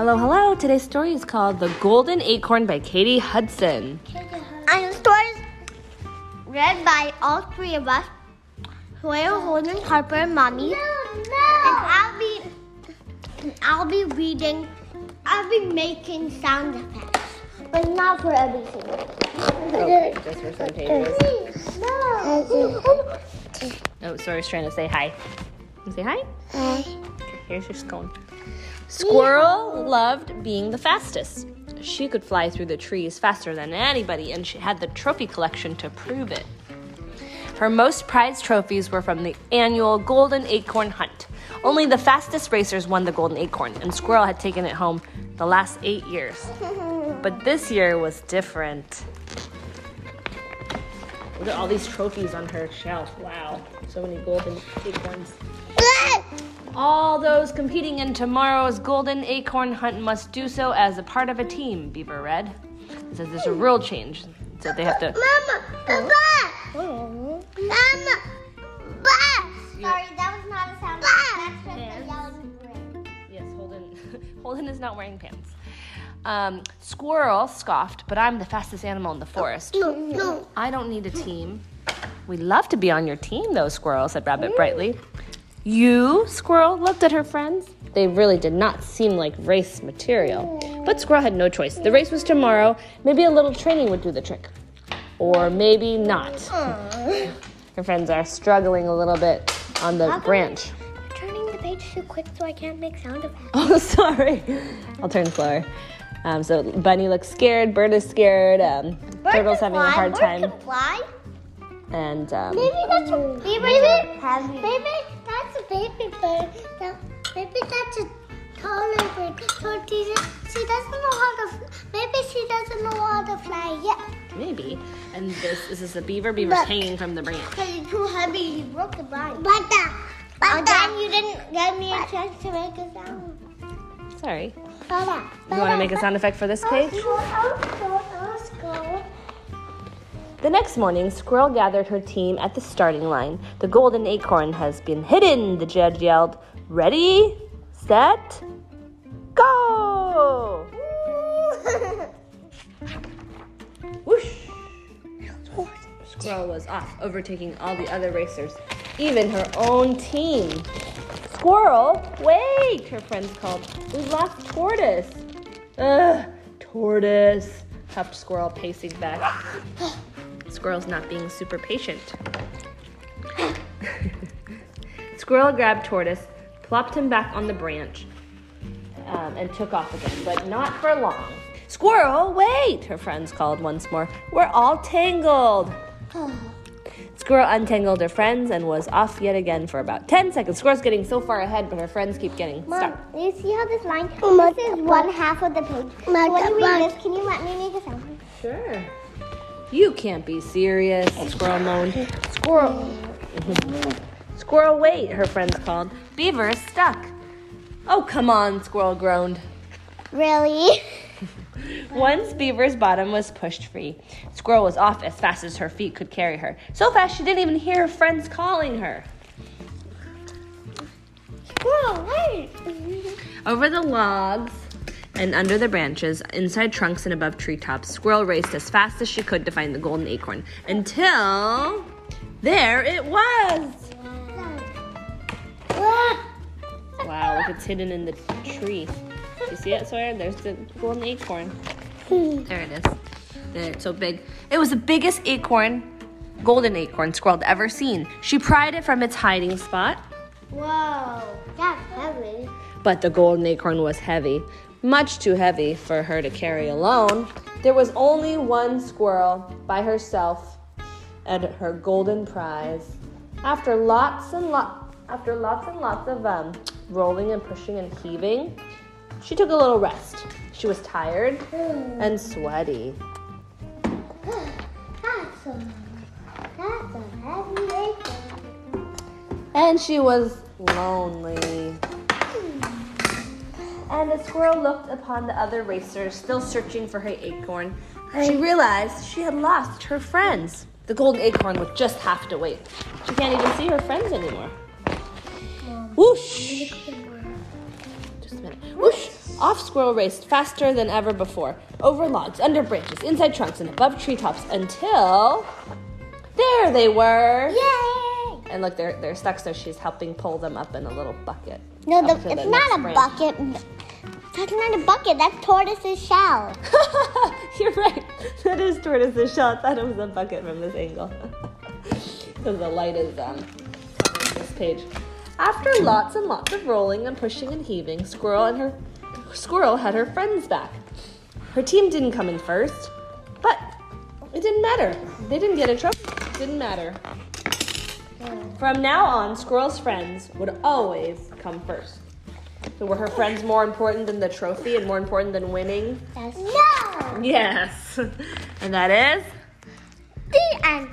Hello, hello. Today's story is called The Golden Acorn by Katy Hudson. And the story is read by all three of us. Hoyle, Holden, Harper, and Mommy. No, no. And I'll be I'll be reading I'll be making sound effects. But not for everything. Okay, just for some pages. No. Oh, sorry, I was trying to say hi. You say hi? Uh, Here's your scone. Squirrel loved being the fastest. She could fly through the trees faster than anybody, and she had the trophy collection to prove it. Her most prized trophies were from the annual Golden Acorn Hunt. Only the fastest racers won the Golden Acorn, and Squirrel had taken it home the last eight years. But this year was different. Look at all these trophies on her shelf. Wow, so many golden acorns. All those competing in tomorrow's Golden Acorn Hunt must do so as a part of a team, Beaver read. It says there's a rule change. So they have to. Mama, Mama, Mama, bus. Sorry, that was not a sound. That's just a yelling. Yes, Holden. Holden is not wearing pants. Um, Squirrel scoffed, but I'm the fastest animal in the forest. No, no. I don't need a team. We'd love to be on your team, though, Squirrel, said Rabbit brightly. You, Squirrel, looked at her friends. They really did not seem like race material. But Squirrel had no choice. The race was tomorrow. Maybe a little training would do the trick. Or maybe not. Her friends are struggling a little bit on the branch. You're turning the page too quick, so I can't make sound effects. Oh, sorry. I'll turn slower. Um, so Bunny looks scared. Bird is scared. Um, Turtle's having a hard time. Can fly. And um, Maybe that's a baby. Maybe, maybe that's a baby bird. That- Maybe that's a taller bird. So she she doesn't know how to. Maybe she doesn't know how to fly yet. maybe. And this, this is the beaver. Beaver's Look. hanging from the branch. Because you're too heavy, you broke the vine. But that, but then you didn't give me a chance to make a sound. Sorry. You want to make a sound effect for this page? The next morning, Squirrel gathered her team at the starting line. The golden acorn has been hidden, the judge yelled. Ready, set, go! Whoosh! Squirrel was off, overtaking all the other racers, even her own team. Squirrel, wait! Her friends called. We've lost Tortoise. Ugh, Tortoise, huffed Squirrel, pacing back. Squirrel's not being super patient. Squirrel grabbed Tortoise, plopped him back on the branch, um, and took off again, but not for long. Squirrel, wait! Her friends called once more. We're all tangled. Squirrel untangled her friends and was off yet again for about 10 seconds. Squirrel's getting so far ahead, but her friends keep getting Mom, stuck. do you see how this line? This is one half of the page. So when you read this, can you let me make a sound? Sure. You can't be serious, Squirrel moaned. Squirrel. Squirrel, wait, her friends called. Beaver is stuck. Oh, come on, Squirrel groaned. Really? Once Beaver's bottom was pushed free, Squirrel was off as fast as her feet could carry her. So fast she didn't even hear her friends calling her. Squirrel, wait. Over the logs and under the branches, inside trunks and above treetops, Squirrel raced as fast as she could to find the golden acorn until there it was. Wow, look, it's hidden in the tree. You see it, Sawyer? There's the golden acorn. There it is. There, it's so big. It was the biggest acorn, golden acorn Squirrel had ever seen. She pried it from its hiding spot, Whoa, that's heavy. but the golden acorn was heavy. Much too heavy for her to carry alone. There was only one squirrel by herself and her golden prize. After lots and lots, after lots and lots of um, rolling and pushing and heaving, she took a little rest. She was tired and sweaty. That's a, that's a heavy. And she was lonely. And the squirrel looked upon the other racers, still searching for her acorn. She realized she had lost her friends. The golden acorn would just have to wait. She can't even see her friends anymore. Whoosh! Just a minute. Whoosh! Off Squirrel raced faster than ever before, over logs, under branches, inside trunks, and above treetops until. There they were! Yay! And look, they're, they're stuck, so she's helping pull them up in a little bucket. No, the, it's not a branch. bucket. That's not a bucket. That's tortoise's shell. You're right. That is tortoise's shell. I thought it was a bucket from this angle. Because the light is um, covering this page. After lots and lots of rolling and pushing and heaving, Squirrel and her Squirrel had her friends back. Her team didn't come in first, but it didn't matter. They didn't get a trophy. It didn't matter. From now on, Squirrel's friends would always come first. So were her friends more important than the trophy and more important than winning? no! Yes. And that is The end.